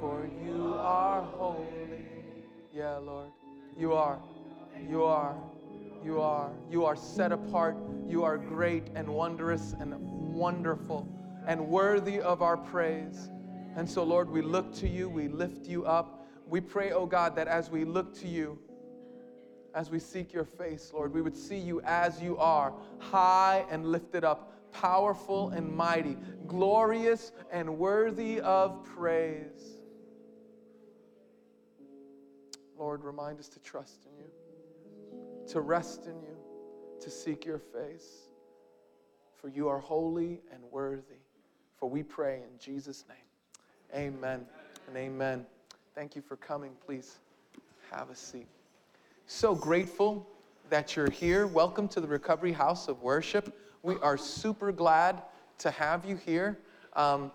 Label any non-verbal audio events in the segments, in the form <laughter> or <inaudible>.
for you are holy. Yeah, Lord. You are. You are. You are. You are set apart. You are great and wondrous and wonderful and worthy of our praise. And so, Lord, we look to you, we lift you up. We pray, oh God, that as we look to you, as we seek your face, Lord, we would see you as you are, high and lifted up, powerful and mighty, glorious and worthy of praise. Lord, remind us to trust in you, to rest in you, to seek your face. For you are holy and worthy. For we pray in Jesus' name. Amen and amen. Thank you for coming. Please have a seat. So grateful that you're here. Welcome to the Recovery House of Worship. We are super glad to have you here. Um,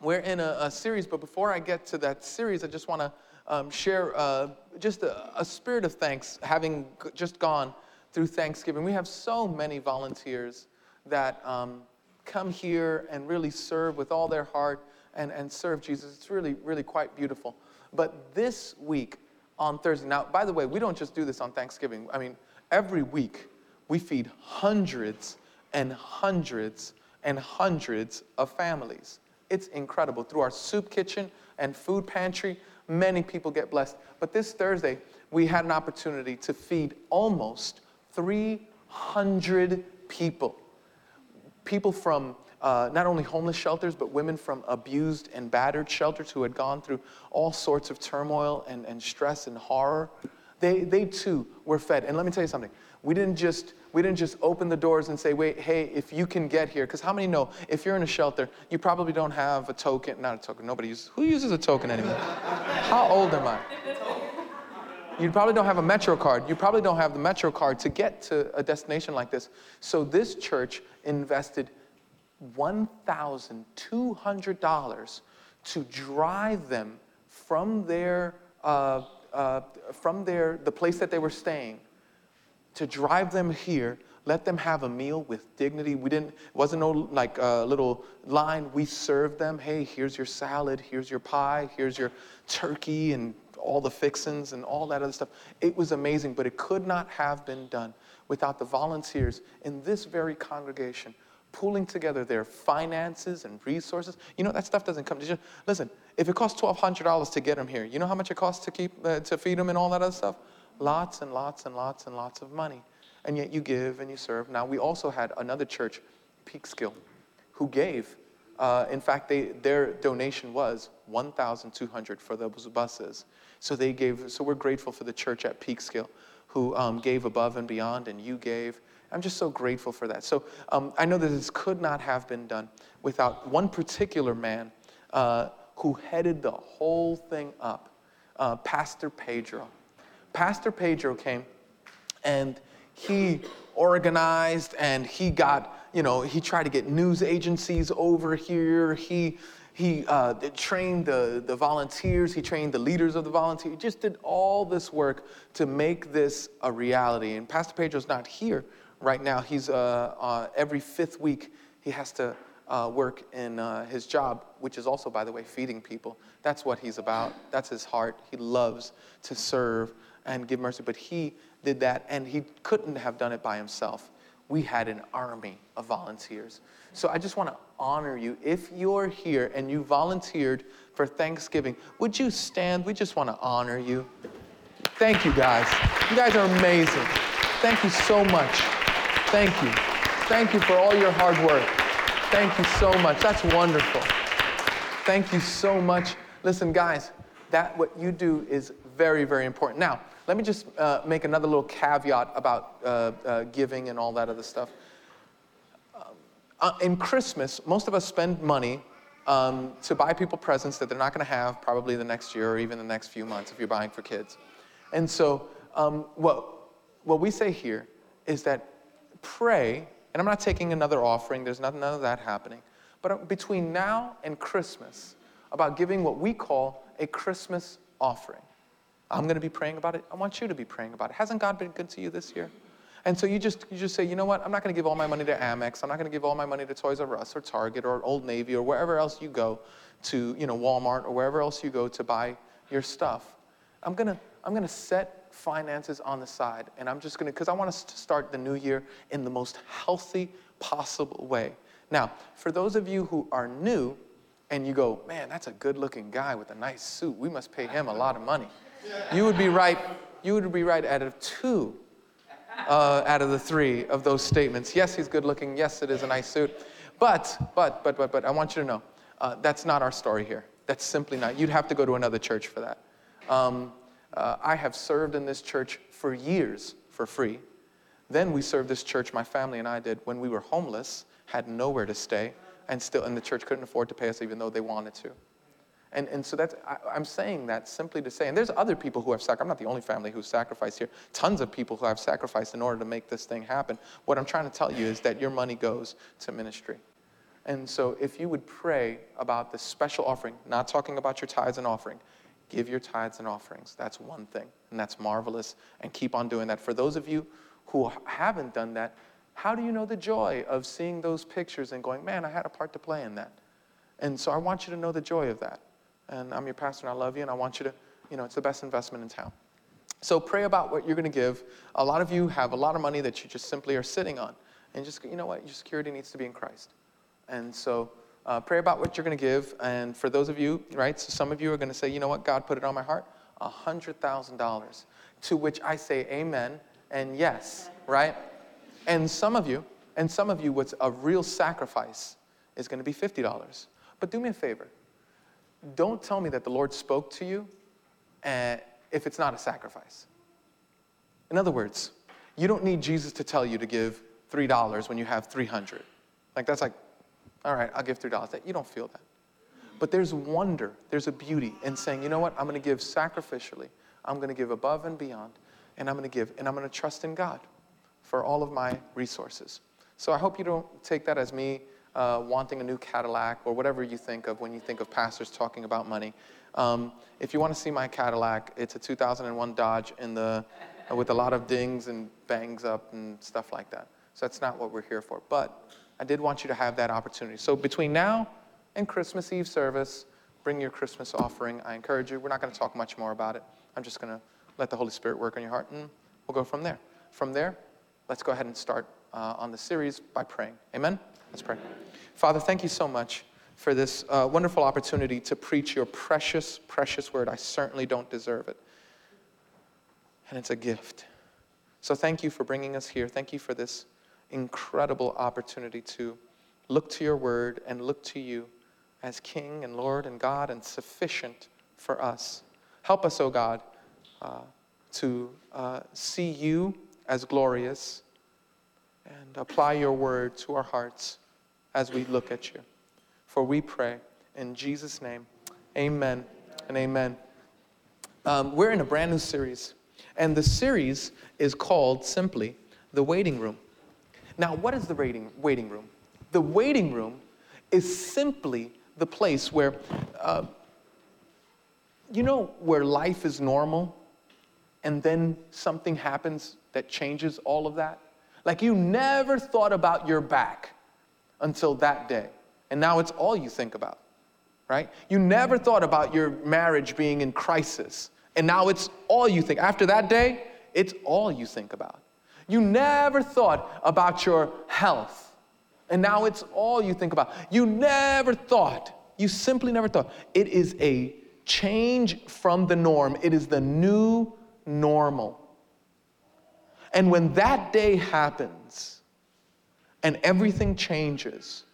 we're in a, a, series, but before I get to that series, I just want to um, share uh, just a, a, spirit of thanks, having just gone through Thanksgiving. We have so many volunteers that um, come here and really serve with all their heart and, and serve Jesus. It's really, really quite beautiful. But this week on Thursday, now, by the way, we don't just do this on Thanksgiving. I mean, every week we feed hundreds and hundreds and hundreds of families. It's incredible. Through our soup kitchen and food pantry, many people get blessed. But this Thursday, we had an opportunity to feed almost 300 people. People from uh, not only homeless shelters, but women from abused and battered shelters who had gone through all sorts of turmoil and, and stress and horror. They, they too were fed. And let me tell you something. We didn't just we didn't just open the doors and say, wait, hey, if you can get here, because how many know if you're in a shelter, you probably don't have a token, not a token, nobody uses, who uses a token anymore? how old am I? You probably don't have a Metro card. You probably don't have the Metro card to get to a destination like this. So this church invested $1,200 to drive them from their, uh, uh, from their, the place that they were staying, to drive them here, let them have a meal with dignity. We didn't, it wasn't no like a uh, little line. We served them, hey, here's your salad, here's your pie, here's your turkey and all the fixins and all that other stuff. It was amazing, but it could not have been done without the volunteers in this very congregation pooling together their finances and resources. You know, that stuff doesn't come. Just, listen, if it costs $1,200 to get them here, you know how much it costs to, keep, uh, to feed them and all that other stuff? Lots and lots and lots and lots of money. And yet you give and you serve. Now, we also had another church, Peekskill, who gave. Uh, in fact, they, their donation was 1,200 for those buses. So they gave. So we're grateful for the church at Peekskill, who um, gave above and beyond, and you gave. I'm just so grateful for that. So um, I know that this could not have been done without one particular man uh, who headed the whole thing up, uh, Pastor Pedro. Pastor Pedro came and he organized and he got, you know, he tried to get news agencies over here. He he uh, trained the, the volunteers, he trained the leaders of the volunteers, he just did all this work to make this a reality. And Pastor Pedro's not here right now. He's uh, uh, every fifth week, he has to uh, work in uh, his job, which is also, by the way, feeding people. That's what he's about. That's his heart. He loves to serve and give mercy. But he did that, and he couldn't have done it by himself. We had an army of volunteers. So I just want to honor you. If you're here and you volunteered for Thanksgiving, would you stand? We just want to honor you. Thank you, guys. You guys are amazing. Thank you so much. Thank you. Thank you for all your hard work. Thank you so much. That's wonderful. Thank you so much. Listen, guys, that what you do is very, very important. Now, let me just uh, make another little caveat about uh, uh, giving and all that other stuff. Um, uh, in Christmas, most of us spend money um, to buy people presents that they're not going to have probably the next year or even the next few months if you're buying for kids. And so, um, what, what we say here is that pray, and I'm not taking another offering, there's none, none of that happening, but between now and Christmas, about giving what we call a Christmas offering. I'm going to be praying about it. I want you to be praying about it. Hasn't God been good to you this year? And so you just, you just say, you know what? I'm not going to give all my money to Amex. I'm not going to give all my money to Toys R Us or Target or Old Navy or wherever else you go to, you know, Walmart or wherever else you go to buy your stuff. I'm going to, I'm going to set finances on the side and I'm just going to, because I want us to start the new year in the most healthy possible way. Now, for those of you who are new and you go, man, that's a good looking guy with a nice suit. We must pay him a lot of money. You would be right, you would be right out of two uh, out of the three of those statements. Yes, he's good looking. Yes, it is a nice suit. But, but, but, but, but, I want you to know uh, that's not our story here. That's simply not. You'd have to go to another church for that. Um, uh, I have served in this church for years for free. Then we served this church, my family and I did, when we were homeless, had nowhere to stay, and still, and the church couldn't afford to pay us even though they wanted to. And, and so that's, I, am saying that simply to say, and there's other people who have sacrificed, I'm not the only family who's sacrificed here, tons of people who have sacrificed in order to make this thing happen. What I'm trying to tell you is that your money goes to ministry. And so if you would pray about the special offering, not talking about your tithes and offering, give your tithes and offerings. That's one thing, and that's marvelous, and keep on doing that. For those of you who haven't done that, how do you know the joy of seeing those pictures and going, man, I had a part to play in that? And so I want you to know the joy of that and I'm your pastor and I love you and I want you to, you know, it's the best investment in town. So pray about what you're going to give. A lot of you have a lot of money that you just simply are sitting on. And just, you know what, your security needs to be in Christ. And so uh, pray about what you're going to give. And for those of you, right, so some of you are going to say, you know what, God put it on my heart, a $100,000. To which I say amen and yes, right? And some of you, and some of you, what's a real sacrifice is going to be $50. But do me a favor don't tell me that the Lord spoke to you uh, if it's not a sacrifice. In other words, you don't need Jesus to tell you to give $3 when you have 300. Like, that's like, all right, I'll give $3. You don't feel that. But there's wonder, there's a beauty in saying, you know what, I'm to give sacrificially, I'm to give above and beyond, and I'm to give, and I'm to trust in God for all of my resources. So I hope you don't take that as me uh, wanting a new Cadillac or whatever you think of when you think of pastors talking about money. Um, if you want to see my Cadillac, it's a 2001 Dodge in the, uh, with a lot of dings and bangs up and stuff like that. So that's not what we're here for. But I did want you to have that opportunity. So between now and Christmas Eve service, bring your Christmas offering. I encourage you. We're not going to talk much more about it. I'm just going to let the Holy Spirit work on your heart, and we'll go from there. From there, let's go ahead and start uh, on the series by praying. Amen? Let's pray. Father, thank you so much for this uh, wonderful opportunity to preach your precious, precious word. I certainly don't deserve it. And it's a gift. So thank you for bringing us here. Thank you for this incredible opportunity to look to your word and look to you as King and Lord and God and sufficient for us. Help us, O oh God, uh, to uh, see you as glorious and apply your word to our hearts as we look at you. For we pray in Jesus' name, amen and amen. Um, we're in a brand new series, and the series is called simply The Waiting Room. Now, what is the waiting, waiting room? The waiting room is simply the place where, uh, you know, where life is normal and then something happens that changes all of that? Like you never thought about your back until that day. And now it's all you think about, right? You never thought about your marriage being in crisis. And now it's all you think. After that day, it's all you think about. You never thought about your health. And now it's all you think about. You never thought, you simply never thought. It is a change from the norm, it is the new normal. And when that day happens, and everything changes.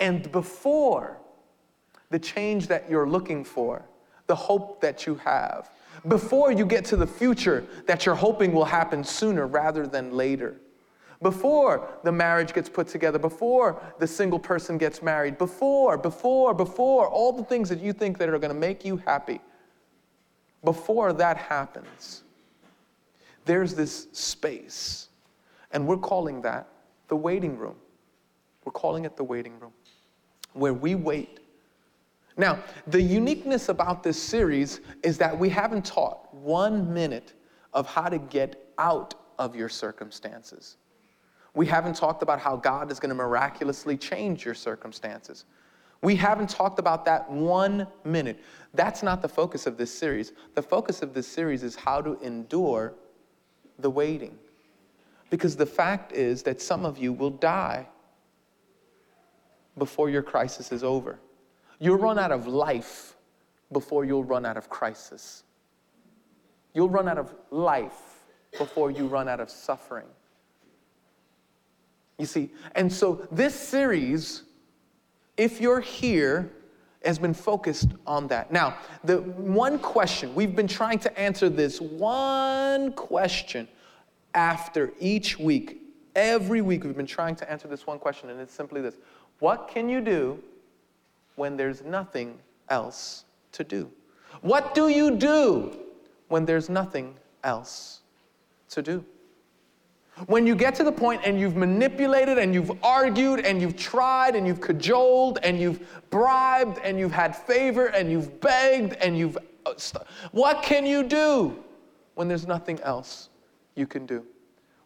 And before the change that you're looking for, the hope that you have, before you get to the future that you're hoping will happen sooner rather than later, before the marriage gets put together, before the single person gets married, before, before, before, all the things that you think that are going to make you happy, before that happens, there's this space. And we're calling that the waiting room. We're calling it the waiting room, where we wait. Now, the uniqueness about this series is that we haven't taught one minute of how to get out of your circumstances. We haven't talked about how God is going to miraculously change your circumstances. We haven't talked about that one minute. That's not the focus of this series. The focus of this series is how to endure the waiting. Because the fact is that some of you will die before your crisis is over. You'll run out of life before you'll run out of crisis. You'll run out of life before you run out of suffering. You see, and so this series, if you're here, has been focused on that. Now, the one question, we've been trying to answer this one question after each week. Every week, we've been trying to answer this one question, and it's simply this What can you do when there's nothing else to do? What do you do when there's nothing else to do? When you get to the point and you've manipulated and you've argued and you've tried and you've cajoled and you've bribed and you've had favor and you've begged and you've. Uh, what can you do when there's nothing else you can do?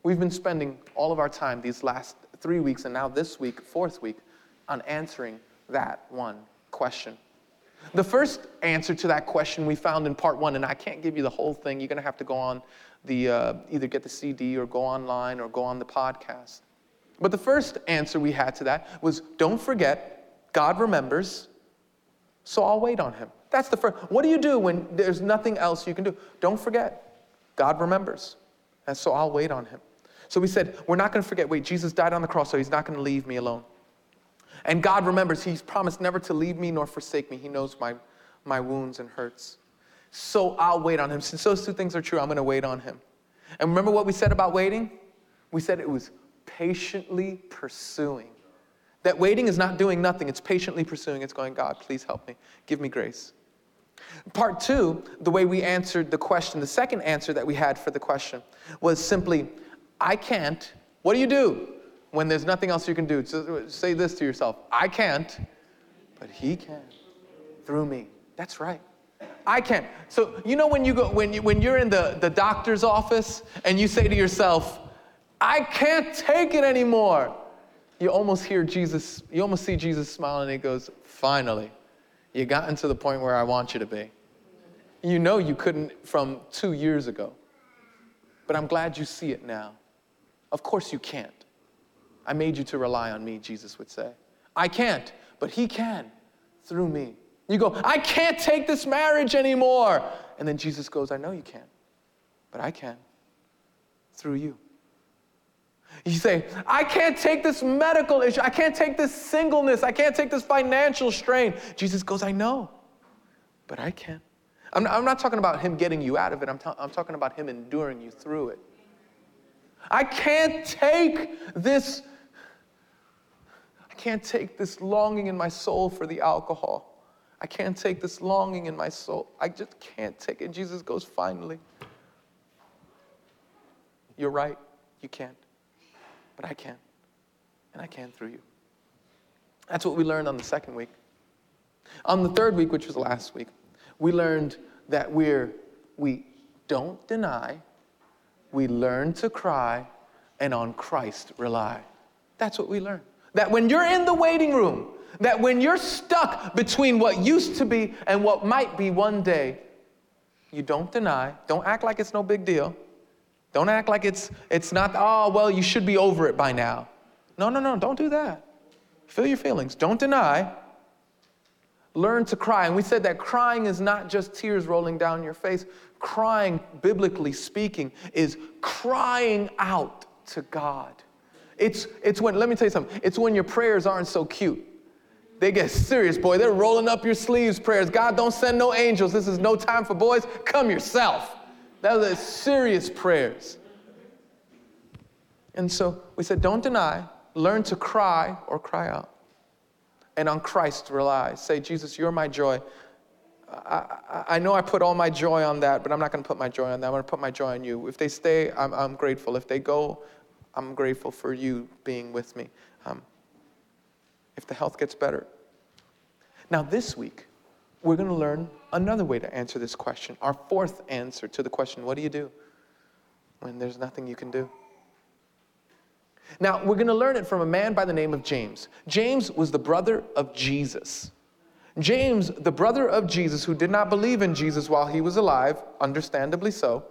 We've been spending all of our time these last three weeks and now this week, fourth week, on answering that one question. The first answer to that question we found in part one, and I can't give you the whole thing. You're going to have to go on the, uh, either get the CD or go online or go on the podcast. But the first answer we had to that was don't forget, God remembers, so I'll wait on him. That's the first. What do you do when there's nothing else you can do? Don't forget, God remembers, and so I'll wait on him. So we said, we're not going to forget, wait, Jesus died on the cross, so he's not going to leave me alone. And God remembers, He's promised never to leave me nor forsake me. He knows my, my wounds and hurts. So I'll wait on Him. Since those two things are true, I'm going to wait on Him. And remember what we said about waiting? We said it was patiently pursuing. That waiting is not doing nothing, it's patiently pursuing. It's going, God, please help me. Give me grace. Part two, the way we answered the question, the second answer that we had for the question was simply, I can't. What do you do? when there's nothing else you can do. So say this to yourself I can't, but He can through me. That's right. I can't. So you know when you go when you when you're in the, the doctor's office and you say to yourself, I can't take it anymore. You almost hear Jesus, you almost see Jesus smiling and he goes, Finally, you gotten to the point where I want you to be. You know you couldn't from two years ago. But I'm glad you see it now. Of course you can't. I made you to rely on me, Jesus would say. I can't, but He can through me. You go, I can't take this marriage anymore. And then Jesus goes, I know you can't, but I can through you. You say, I can't take this medical issue. I can't take this singleness. I can't take this financial strain. Jesus goes, I know, but I can. I'm, I'm not talking about Him getting you out of it, I'm, I'm talking about Him enduring you through it. I can't take this I can't take this longing in my soul for the alcohol. I can't take this longing in my soul. I just can't take it. Jesus goes, finally. You're right. You can't. But I can. And I can through you. That's what we learned on the second week. On the third week, which was last week, we learned that we're, we don't deny, we learn to cry, and on Christ rely. That's what we learned. That when you're in the waiting room, that when you're stuck between what used to be and what might be one day, you don't deny, don't act like it's no big deal. Don't act like it's it's not, oh, well, you should be over it by now. No, no, no, don't do that. Feel your feelings. Don't deny. Learn to cry. And we said that crying is not just tears rolling down your face. Crying, biblically speaking, is crying out to God. It's, it's when, let me tell you something, it's when your prayers aren't so cute. They get serious, boy. They're rolling up your sleeves prayers. God, don't send no angels. This is no time for boys. Come yourself. Those are serious prayers. And so we said, don't deny, learn to cry or cry out. And on Christ rely. Say, Jesus, you're my joy. I, I, I know I put all my joy on that, but I'm not going to put my joy on that. I'm going to put my joy on you. If they stay, I'm, I'm grateful. If they go, I'm grateful for you being with me. Um, if the health gets better. Now, this week, we're going to learn another way to answer this question. Our fourth answer to the question what do you do? when there's nothing you can do. Now, we're going to learn it from a man by the name of James. James was the brother of Jesus. James, the brother of Jesus, who did not believe in Jesus while he was alive, understandably so,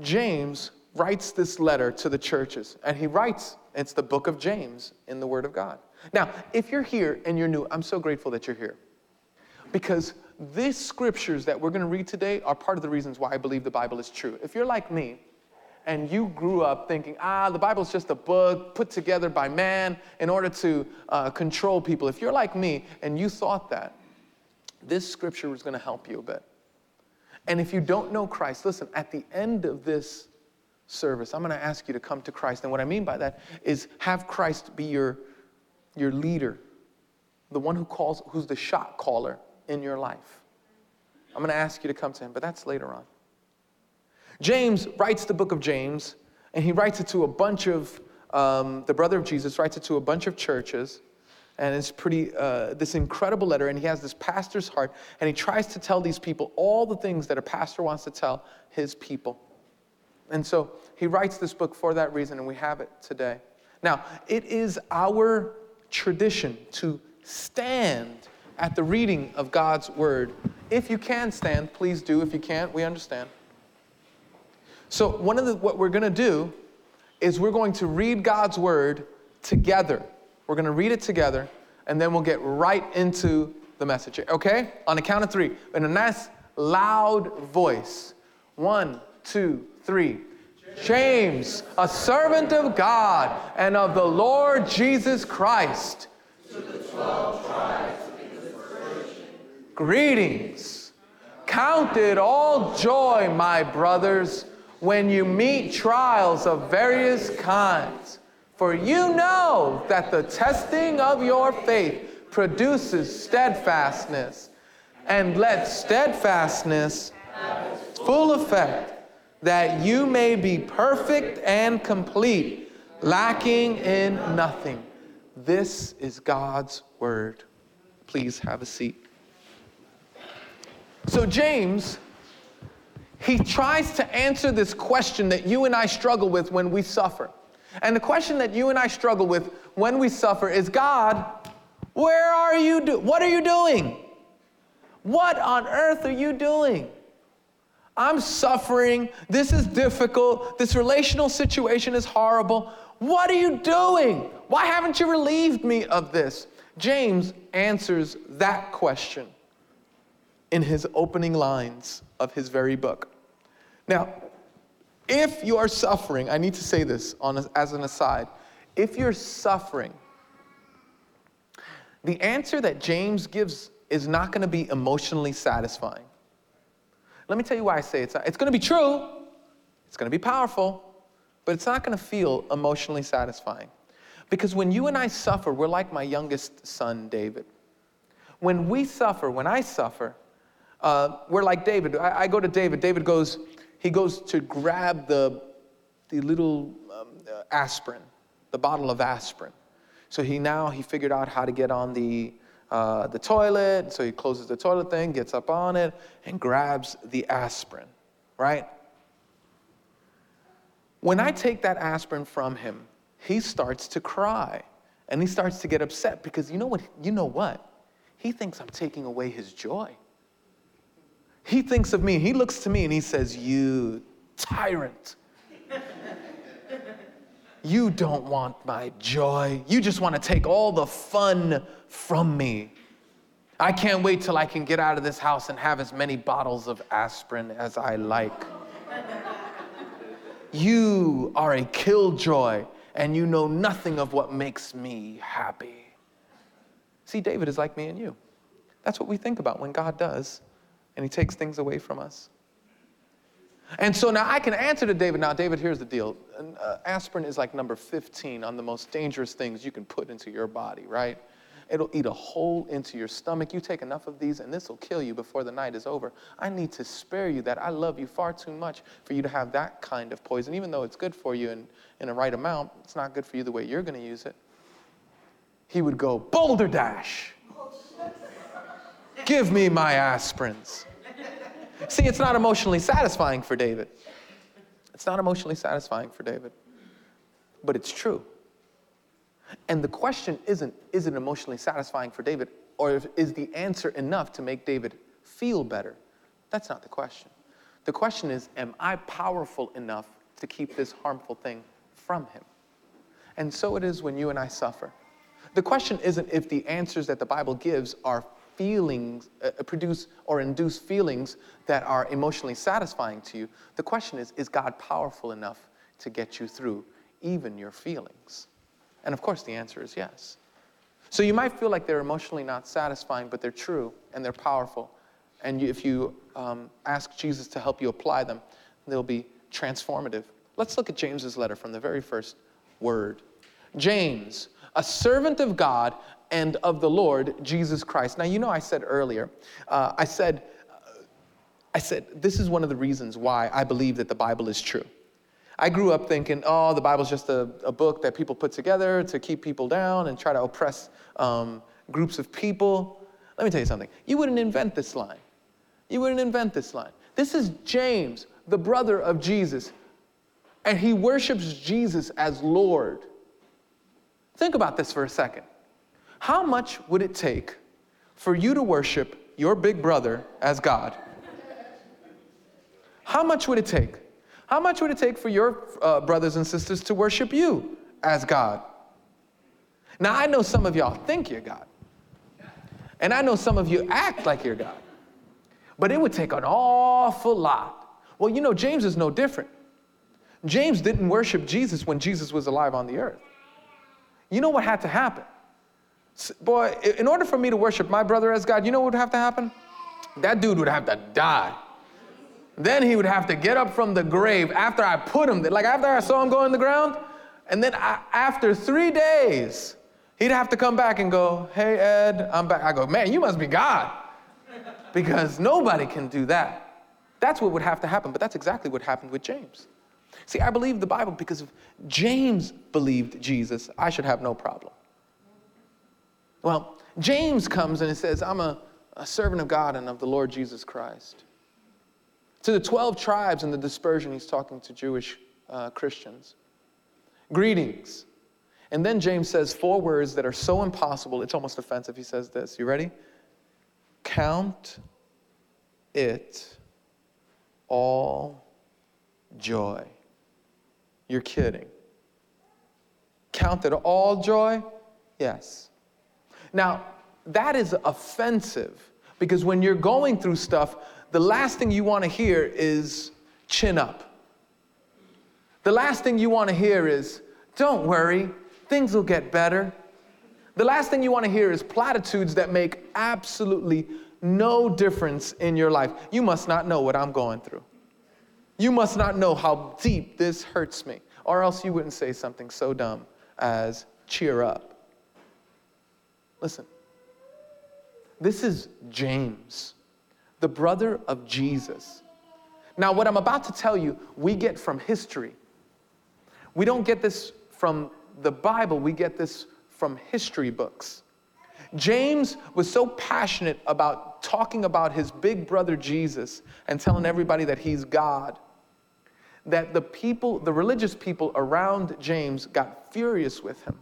James writes this letter to the churches, and he writes, it's the book of James in the Word of God. Now, if you're here and you're new, I'm so grateful that you're here. Because these scriptures that we're going to read today are part of the reasons why I believe the Bible is true. If you're like me, and you grew up thinking, ah, the Bible's just a book put together by man in order to uh, control people. If you're like me and you thought that, this scripture was going to help you a bit. And if you don't know Christ, listen, at the end of this service, I'm going to ask you to come to Christ. And what I mean by that is have Christ be your, your leader, the one who calls, who's the shot caller in your life. I'm going to ask you to come to him, but that's later on. James writes the book of James, and he writes it to a bunch of, um, the brother of Jesus writes it to a bunch of churches. And it's pretty, uh, this incredible letter, and he has this pastor's heart, and he tries to tell these people all the things that a pastor wants to tell his people. And so he writes this book for that reason, and we have it today. Now, it is our tradition to stand at the reading of God's word. If you can stand, please do. If you can't, we understand. So, one of the, what we're going to do is we're going to read God's word together. We're going to read it together, and then we'll get right into the message. Okay? On the count of three, in a nice, loud voice. One, two, three. James, a servant of God and of the Lord Jesus Christ. Greetings. Count it all joy, my brothers when you meet trials of various kinds. For you know that the testing of your faith produces steadfastness, and let steadfastness full effect, that you may be perfect and complete, lacking in nothing. This is God's word. Please have a seat. So, James he tries to answer this question that you and I struggle with when we suffer. And the question that you and I struggle with when we suffer is God, where are you? Do- what are you doing? What on earth are you doing? I'm suffering. This is difficult. This relational situation is horrible. What are you doing? Why haven't you relieved me of this? James answers that question in his opening lines of his very book. Now, if you are suffering, I need to say this on a, as an aside. If you're suffering, the answer that James gives is not going to be emotionally satisfying. Let me tell you why I say it's not. It's going to be true, it's going to be powerful, but it's not going to feel emotionally satisfying. Because when you and I suffer, we're like my youngest son, David. When we suffer, when I suffer, uh, we're like David. I, I, go to David. David goes, he goes to grab the, the little um, uh, aspirin, the bottle of aspirin. So he now, he figured out how to get on the, uh, the toilet. So he closes the toilet thing, gets up on it, and grabs the aspirin, right? When I take that aspirin from him, he starts to cry and he starts to get upset because you know what? You know what? He thinks I'm taking away his joy. He thinks of me, he looks to me and he says, You tyrant. You don't want my joy. You just want to take all the fun from me. I can't wait till I can get out of this house and have as many bottles of aspirin as I like. you are a killjoy and you know nothing of what makes me happy. See, David is like me and you. That's what we think about when God does and he takes things away from us. And so now I can answer to David. Now, David, here's the deal uh, aspirin is like number 15 on the most dangerous things you can put into your body, right? It'll eat a hole into your stomach. You take enough of these, and this will kill you before the night is over. I need to spare you that. I love you far too much for you to have that kind of poison. Even though it's good for you in, in a right amount, it's not good for you the way you're going to use it. He would go, Boulder Dash. Give me my aspirins. See, it's not emotionally satisfying for David. It's not emotionally satisfying for David, but it's true. And the question isn't, is it emotionally satisfying for David, or is the answer enough to make David feel better? That's not the question. The question is, am I powerful enough to keep this harmful thing from him? And so it is when you and I suffer. The question isn't if the answers that the Bible gives are feelings, uh, produce or induce feelings that are emotionally satisfying to you. The question is, is God powerful enough to get you through even your feelings? And of course, the answer is yes. So you might feel like they're emotionally not satisfying, but they're true and they're powerful. And you, if you um, ask Jesus to help you apply them, they'll be transformative. Let's look at James's letter from the very first word. James, a servant of God and of the Lord Jesus Christ. Now, you know, I said earlier, uh, I said, I said, this is one of the reasons why I believe that the Bible is true. I grew up thinking, oh, the Bible's just a, a book that people put together to keep people down and try to oppress um, groups of people. Let me tell you something. You wouldn't invent this line. You wouldn't invent this line. This is James, the brother of Jesus, and he worships Jesus as Lord. Think about this for a second. How much would it take for you to worship your big brother as God? How much would it take? How much would it take for your uh, brothers and sisters to worship you as God? Now, I know some of y'all think you're God. And I know some of you act like you're God. But it would take an awful lot. Well, you know, James is no different. James didn't worship Jesus when Jesus was alive on the earth. You know what had to happen? Boy, in order for me to worship my brother as God, you know what would have to happen? That dude would have to die. Then he would have to get up from the grave after I put him there. Like after I saw him go in the ground, and then I, after three days, he'd have to come back and go, Hey, Ed, I'm back. I go, Man, you must be God. Because nobody can do that. That's what would have to happen, but that's exactly what happened with James. See, I believe the Bible because if James believed Jesus, I should have no problem. Well, James comes and he says, I'm a, a servant of God and of the Lord Jesus Christ. To the 12 tribes in the dispersion, he's talking to Jewish uh, Christians. Greetings. And then James says four words that are so impossible, it's almost offensive. He says this. You ready? Count it all joy. You're kidding. Count it all joy? Yes. Now, that is offensive because when you're going through stuff, the last thing you want to hear is chin up. The last thing you want to hear is, don't worry, things will get better. The last thing you want to hear is platitudes that make absolutely no difference in your life. You must not know what I'm going through. You must not know how deep this hurts me, or else you wouldn't say something so dumb as cheer up. Listen, this is James, the brother of Jesus. Now, what I'm about to tell you, we get from history. We don't get this from the Bible, we get this from history books. James was so passionate about talking about his big brother Jesus and telling everybody that he's God that the people, the religious people around James got furious with him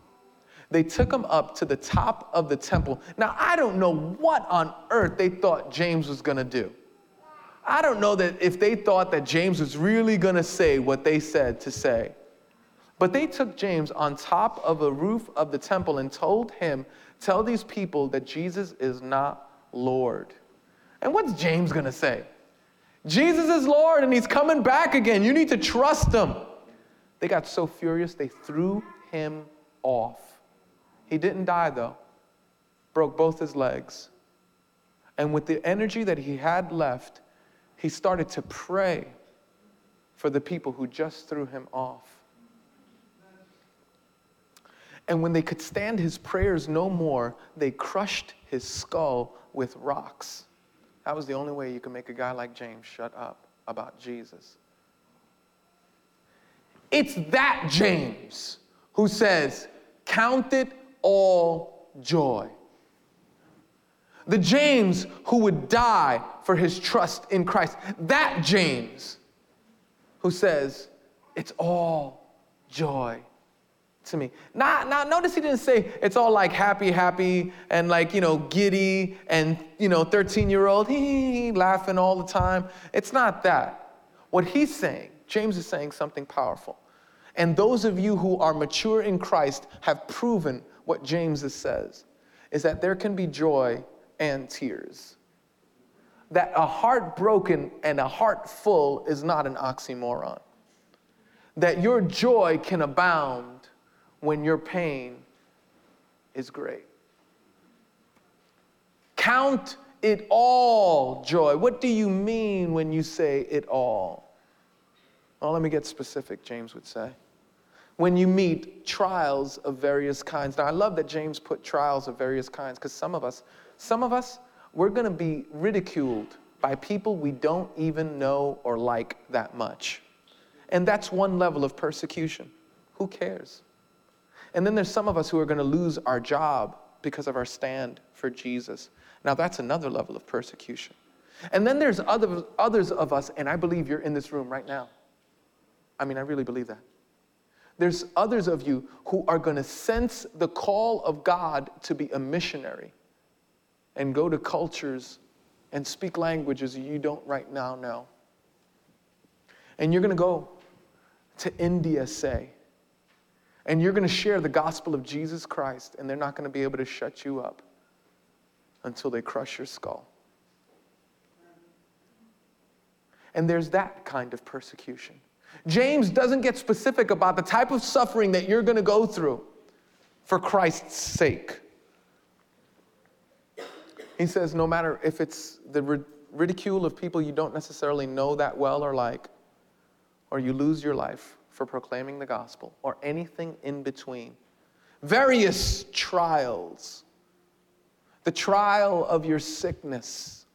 they took him up to the top of the temple. Now, I don't know what on earth they thought James was to do. I don't know that if they thought that James was really to say what they said to say. But they took James on top of a roof of the temple and told him, Tell these people that Jesus is not Lord. And what's James going to say? Jesus is Lord and he's coming back again. You need to trust him. They got so furious, they threw him off. He didn't die, though, broke both his legs. And with the energy that he had left, he started to pray for the people who just threw him off. And when they could stand his prayers no more, they crushed his skull with rocks. That was the only way you could make a guy like James shut up about Jesus. It's that James who says, Count it all joy. The James who would die for his trust in Christ. That James who says, It's all joy to me. Now, now notice he didn't say it's all like happy, happy, and like, you know, giddy and, you know, 13 year old, hee, laughing all the time. It's not that. What he's saying, James is saying something powerful. And those of you who are mature in Christ have proven what James says is that there can be joy and tears. That a heart broken and a heart full is not an oxymoron. That your joy can abound when your pain is great. Count it all joy. What do you mean when you say it all? Well, let me get specific, James would say when you meet trials of various kinds. Now, I love that James put trials of various kinds because some of us, some of us, we're going to be ridiculed by people we don't even know or like that much. And that's one level of persecution. Who cares? And then there's some of us who are going to lose our job because of our stand for Jesus. Now, that's another level of persecution. And then there's other, others of us, and I believe you're in this room right now. I mean, I really believe that. There's others of you who are going to sense the call of God to be a missionary and go to cultures and speak languages you don't right now know. And you're going to go to India, say, and you're going to share the gospel of Jesus Christ, and they're not going to be able to shut you up until they crush your skull. And there's that kind of persecution. James doesn't get specific about the type of suffering that you're going to go through for Christ's sake. He says, no matter if it's the ridicule of people you don't necessarily know that well or like, or you lose your life for proclaiming the gospel, or anything in between, various trials, the trial of your sickness,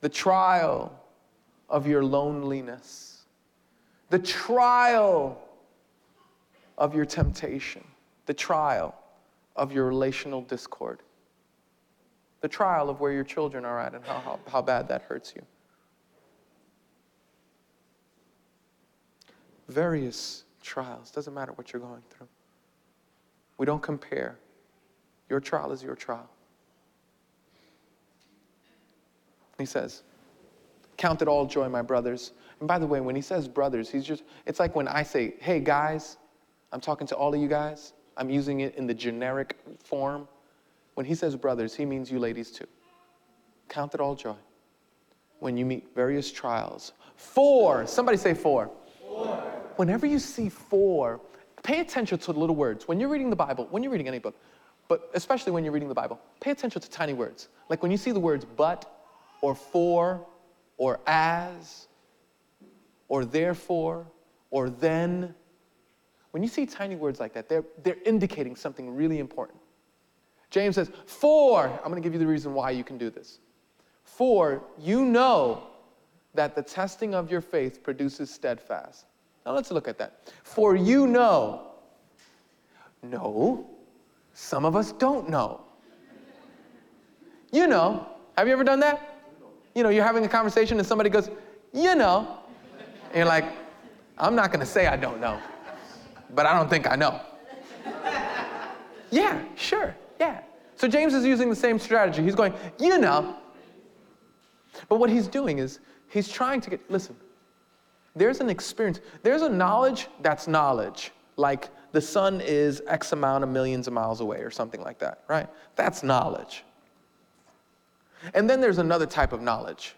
the trial of your loneliness. The trial of your temptation, the trial of your relational discord, the trial of where your children are at and how, how, how bad that hurts you. Various trials, doesn't matter what you're going through. We don't compare. Your trial is your trial. He says, Count it all joy, my brothers, and by the way, when he says brothers, he's just, it's like when I say, hey guys, I'm talking to all of you guys, I'm using it in the generic form. When he says brothers, he means you ladies too. Count it all joy when you meet various trials. Four, somebody say for. For. Whenever you see for, pay attention to little words. When you're reading the Bible, when you're reading any book, but especially when you're reading the Bible, pay attention to tiny words. Like when you see the words but, or for, or as, or therefore, or then. When you see tiny words like that, they're, they're indicating something really important. James says, For, I'm going to give you the reason why you can do this. For you know that the testing of your faith produces steadfast. Now let's look at that. For you know. No, some of us don't know. You know. Have you ever done that? You know, you're having a conversation and somebody goes, You know. And you're like, I'm not going to say I don't know, but I don't think I know. yeah, sure, yeah. So James is using the same strategy. He's going, you know. But what he's doing is he's trying to get, listen, there's an experience, there's a knowledge that's knowledge. Like the sun is X amount of millions of miles away or something like that, right? That's knowledge. And then there's another type of knowledge,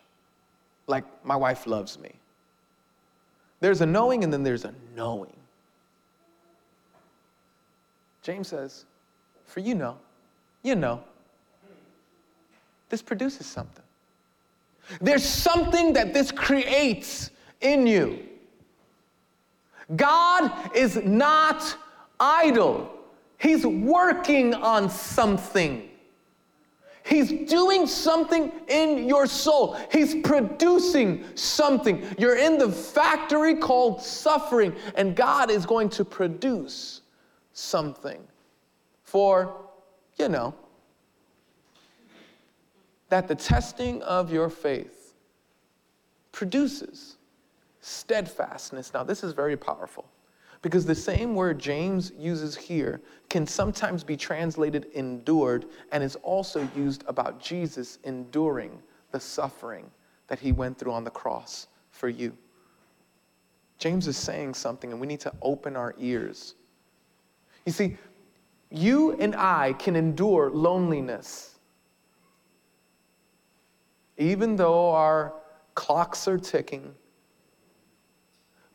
like my wife loves me. There's a knowing and then there's a knowing. James says, For you know, you know, this produces something. There's something that this creates in you. God is not idle, He's working on something. He's doing something in your soul. He's producing something. You're in the factory called suffering, and God is going to produce something for, you know. that the testing of your faith produces steadfastness. Now, this is very powerful because the same word James uses here can sometimes be translated endured and is also used about Jesus enduring the suffering that he went through on the cross for you. James is saying something, and we need to open our ears. You see, you and I can endure loneliness. Even though our clocks are ticking,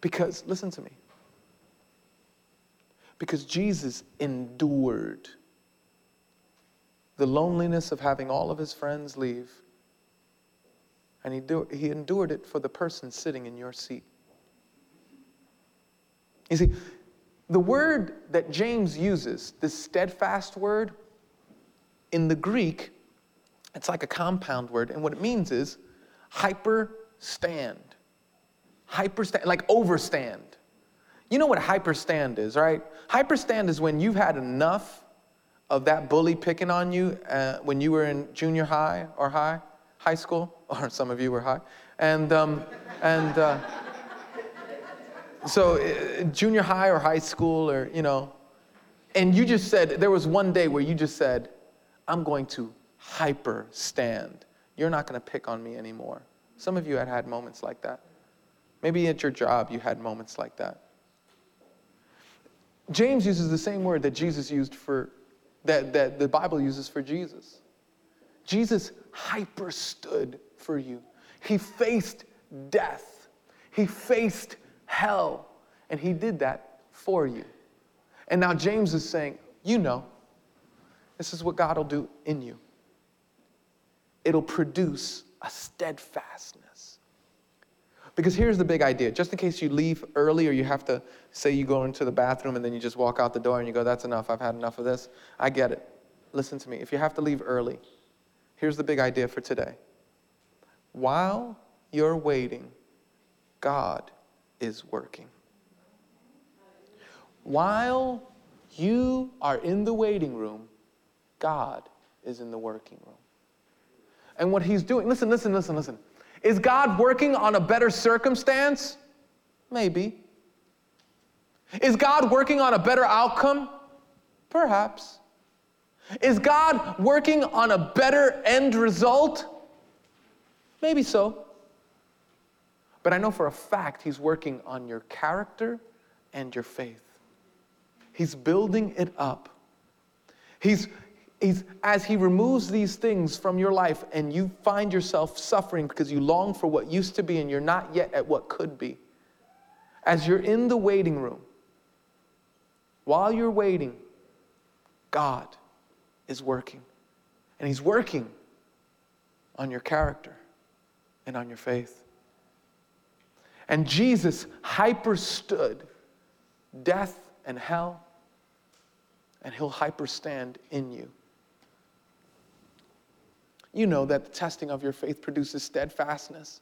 because, listen to me, because Jesus endured the loneliness of having all of his friends leave, and he, do, he endured it for the person sitting in your seat. You see, the word that James uses, this steadfast word, in the Greek, it's like a compound word, and what it means is hyper stand. Hyper stand, like overstand. You know what hyperstand is, right? Hyperstand is when you've had enough of that bully picking on you uh, when you were in junior high or high, high school, <laughs> or some of you were high, and um, and. Uh, so, uh, junior high or high school, or, you know, and you just said, there was one day where you just said, I'm going to hyper stand. You're not going to pick on me anymore. Some of you had had moments like that. Maybe at your job, you had moments like that. James uses the same word that Jesus used for, that, that the Bible uses for Jesus. Jesus hyper stood for you. He faced death. He faced hell. And he did that for you. And now James is saying, you know, this is what God will do in you. It'll produce a steadfastness. Because here's the big idea just in case you leave early or you have to say you go into the bathroom and then you just walk out the door and you go, that's enough, I've had enough of this. I get it. Listen to me. If you have to leave early, here's the big idea for today. While you're waiting, God is working. While you are in the waiting room, God is in the working room. And what he's doing, listen, listen, listen, listen. Is God working on a better circumstance? Maybe. Is God working on a better outcome? Perhaps. Is God working on a better end result? Maybe so. But I know for a fact He's working on your character and your faith. He's building it up. He's, he's, as He removes these things from your life and you find yourself suffering because you long for what used to be and you're not yet at what could be, as you're in the waiting room, while you're waiting, God is working. And He's working on your character and on your faith. And Jesus hyperstood death and hell, and he'll hyperstand in you. You know that the testing of your faith produces steadfastness.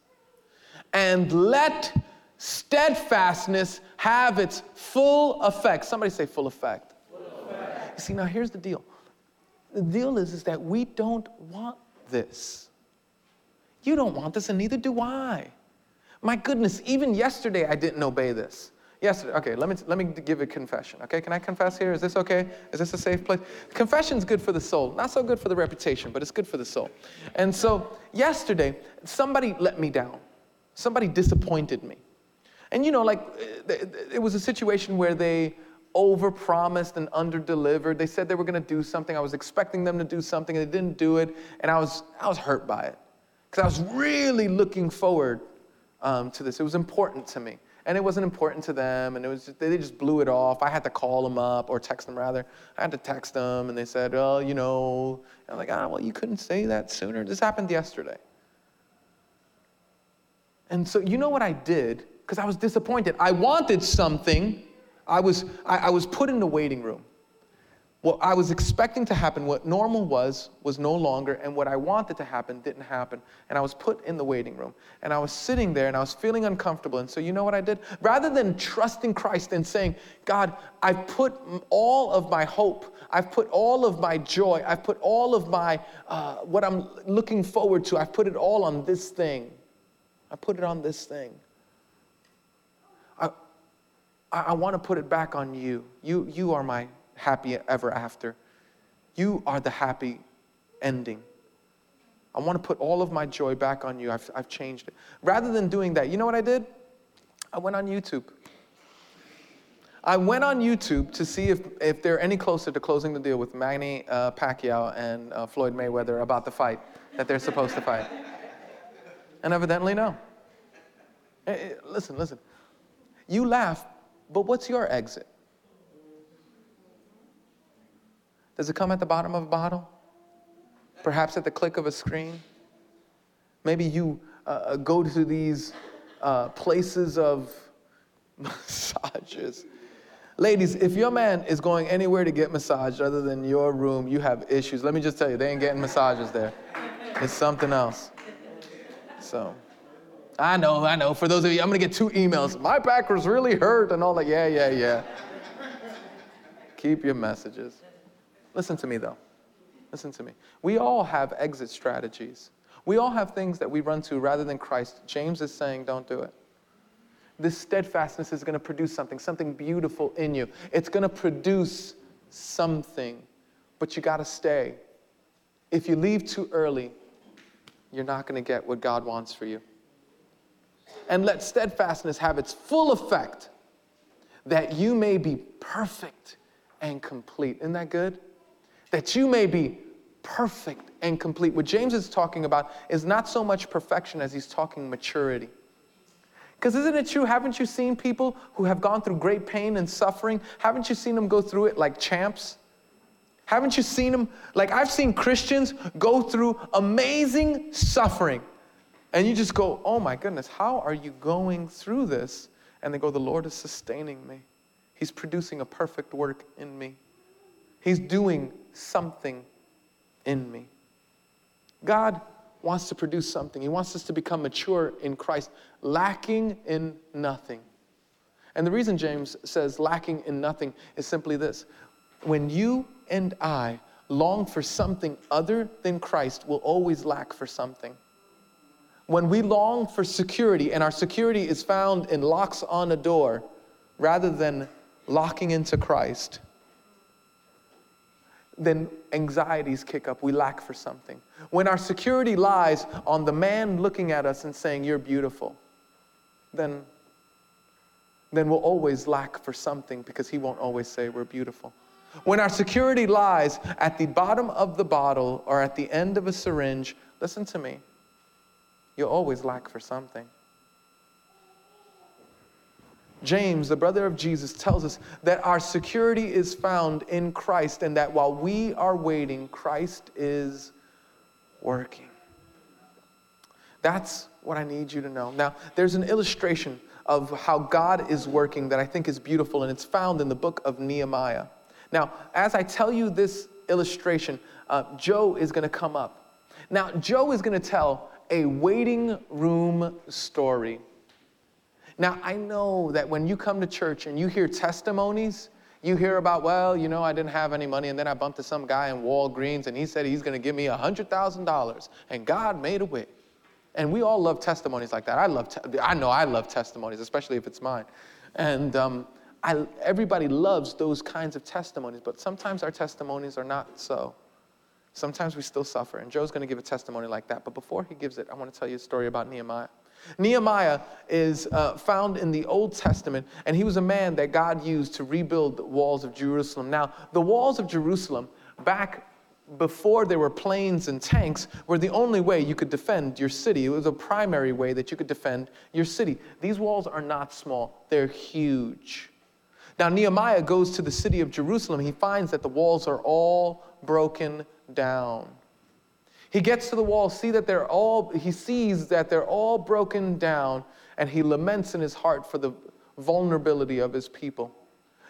And let steadfastness have its full effect. Somebody say full effect. Full effect. You see, now here's the deal. The deal is, is that we don't want this. You don't want this, and neither do I. My goodness, even yesterday I didn't obey this. Yesterday, okay, let me, let me give a confession, okay? Can I confess here? Is this okay? Is this a safe place? Confession's good for the soul. Not so good for the reputation, but it's good for the soul. And so yesterday, somebody let me down. Somebody disappointed me. And you know, like, it was a situation where they overpromised and underdelivered. They said they were going to do something. I was expecting them to do something, and they didn't do it, and I was I was hurt by it because I was really looking forward um, to this. It was important to me. And it wasn't important to them, and it was just, they just blew it off. I had to call them up, or text them rather. I had to text them, and they said, "Oh, you know," I'm like, "Ah, well, you couldn't say that sooner. This happened yesterday." And so, you know what I did? Because I was disappointed. I wanted something. I was, I, I was put in the waiting room. What I was expecting to happen, what normal was, was no longer, and what I wanted to happen didn't happen. And I was put in the waiting room. And I was sitting there and I was feeling uncomfortable. And so, you know what I did? Rather than trusting Christ and saying, God, I've put all of my hope, I've put all of my joy, I've put all of my, uh, what I'm looking forward to, I've put it all on this thing. I put it on this thing. I, I, I want to put it back on you. You, you are my happy ever after. You are the happy ending. I want to put all of my joy back on you. I've, I've changed it. Rather than doing that, you know what I did? I went on YouTube. I went on YouTube to see if, if they're any closer to closing the deal with Manny uh, Pacquiao and uh, Floyd Mayweather about the fight that they're supposed to fight. And evidently, no. Hey, eh, eh, listen, listen. You laugh, but what's your exit? Does it come at the bottom of a bottle? Perhaps at the click of a screen? Maybe you uh, uh go to these uh, places of <laughs> massages. Ladies, if your man is going anywhere to get massaged other than your room, you have issues. Let me just tell you, they ain't getting massages there. It's something else. So, I know, I know. For those of you, I'm gonna get two emails. My back was really hurt and all that. Yeah, yeah, yeah. Keep your messages. Listen to me though. Listen to me. We all have exit strategies. We all have things that we run to rather than Christ. James is saying, don't do it. This steadfastness is going to produce something, something beautiful in you. It's going to produce something, but you got to stay. If you leave too early, you're not going to get what God wants for you. And let steadfastness have its full effect that you may be perfect and complete. Isn't that good? That you may be perfect and complete. What James is talking about is not so much perfection as he's talking maturity. Because isn't it true? Haven't you seen people who have gone through great pain and suffering? Haven't you seen them go through it like champs? Haven't you seen them? Like, I've seen Christians go through amazing suffering. And you just go, oh my goodness, how are you going through this? And they go, the Lord is sustaining me. He's producing a perfect work in me. He's doing something in me. God wants to produce something. He wants us to become mature in Christ, lacking in nothing. And the reason James says lacking in nothing is simply this when you and I long for something other than Christ, we'll always lack for something. When we long for security, and our security is found in locks on a door rather than locking into Christ, then anxieties kick up. We lack for something. When our security lies on the man looking at us and saying, You're beautiful, then, then we'll always lack for something because he won't always say we're beautiful. When our security lies at the bottom of the bottle or at the end of a syringe, listen to me, you'll always lack for something. James, the brother of Jesus, tells us that our security is found in Christ and that while we are waiting, Christ is working. That's what I need you to know. Now, there's an illustration of how God is working that I think is beautiful, and it's found in the book of Nehemiah. Now, as I tell you this illustration, uh, Joe is going to come up. Now, Joe is going to tell a waiting room story. Now, I know that when you come to church and you hear testimonies, you hear about, well, you know, I didn't have any money, and then I bumped to some guy in Walgreens, and he said he's going to give me $100,000, and God made a way. And we all love testimonies like that. I love, te- I know I love testimonies, especially if it's mine. And um, I, everybody loves those kinds of testimonies, but sometimes our testimonies are not so. Sometimes we still suffer, and Joe's going to give a testimony like that. But before he gives it, I want to tell you a story about Nehemiah. Nehemiah is uh, found in the Old Testament, and he was a man that God used to rebuild the walls of Jerusalem. Now, the walls of Jerusalem, back before there were planes and tanks, were the only way you could defend your city. It was a primary way that you could defend your city. These walls are not small, they're huge. Now, Nehemiah goes to the city of Jerusalem. He finds that the walls are all broken down. He gets to the wall, see that they're all, he sees that they're all broken down, and he laments in his heart for the vulnerability of his people.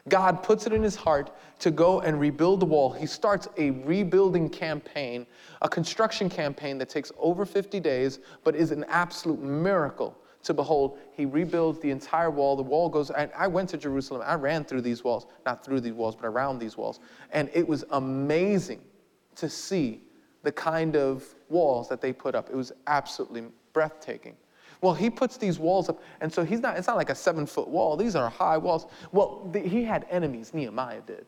God puts it in his heart to go and rebuild the wall. He starts a rebuilding campaign, a construction campaign that takes over 50 days, but is an absolute miracle to behold. He rebuilds the entire wall. The wall goes, I, I went to Jerusalem. I ran through these walls, not through these walls, but around these walls. And it was amazing to see the kind of walls that they put up. It was absolutely breathtaking. Well, he puts these walls up, and so he's not, it's not like a seven foot wall. These are high walls. Well, the, he had enemies, Nehemiah did.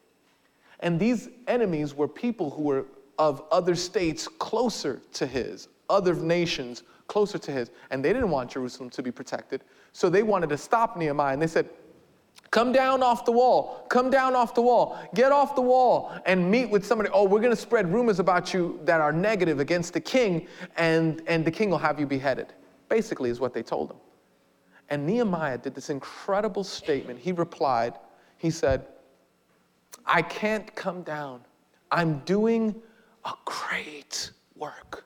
And these enemies were people who were of other states closer to his, other nations closer to his. And they didn't want Jerusalem to be protected. So they wanted to stop Nehemiah, and they said, Come down off the wall. Come down off the wall. Get off the wall and meet with somebody. Oh, we're going to spread rumors about you that are negative against the king, and, and the king will have you beheaded basically, is what they told him. And Nehemiah did this incredible statement. He replied, he said, I can't come down. I'm doing a great work.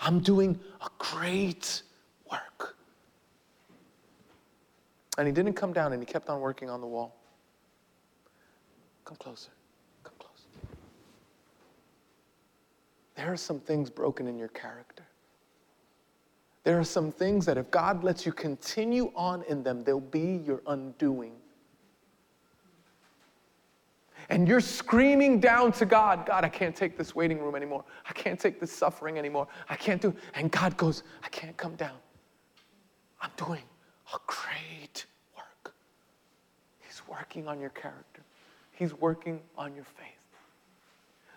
I'm doing a great work. And he didn't come down and he kept on working on the wall. Come closer. Come closer. There are some things broken in your character. There are some things that if God lets you continue on in them, they'll be your undoing. And you're screaming down to God, God, I can't take this waiting room anymore. I can't take this suffering anymore. I can't do. And God goes, I can't come down. I'm doing a great work. He's working on your character. He's working on your faith.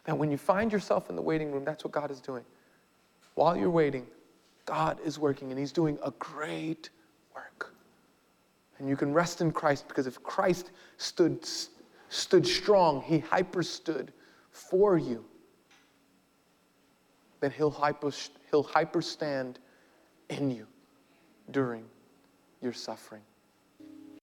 That when you find yourself in the waiting room, that's what God is doing. While you're waiting, God is working and He's doing a great work. And you can rest in Christ because if Christ stood, stood strong, He hyper stood for you, then He'll hyper, he'll hyper stand in you during your suffering.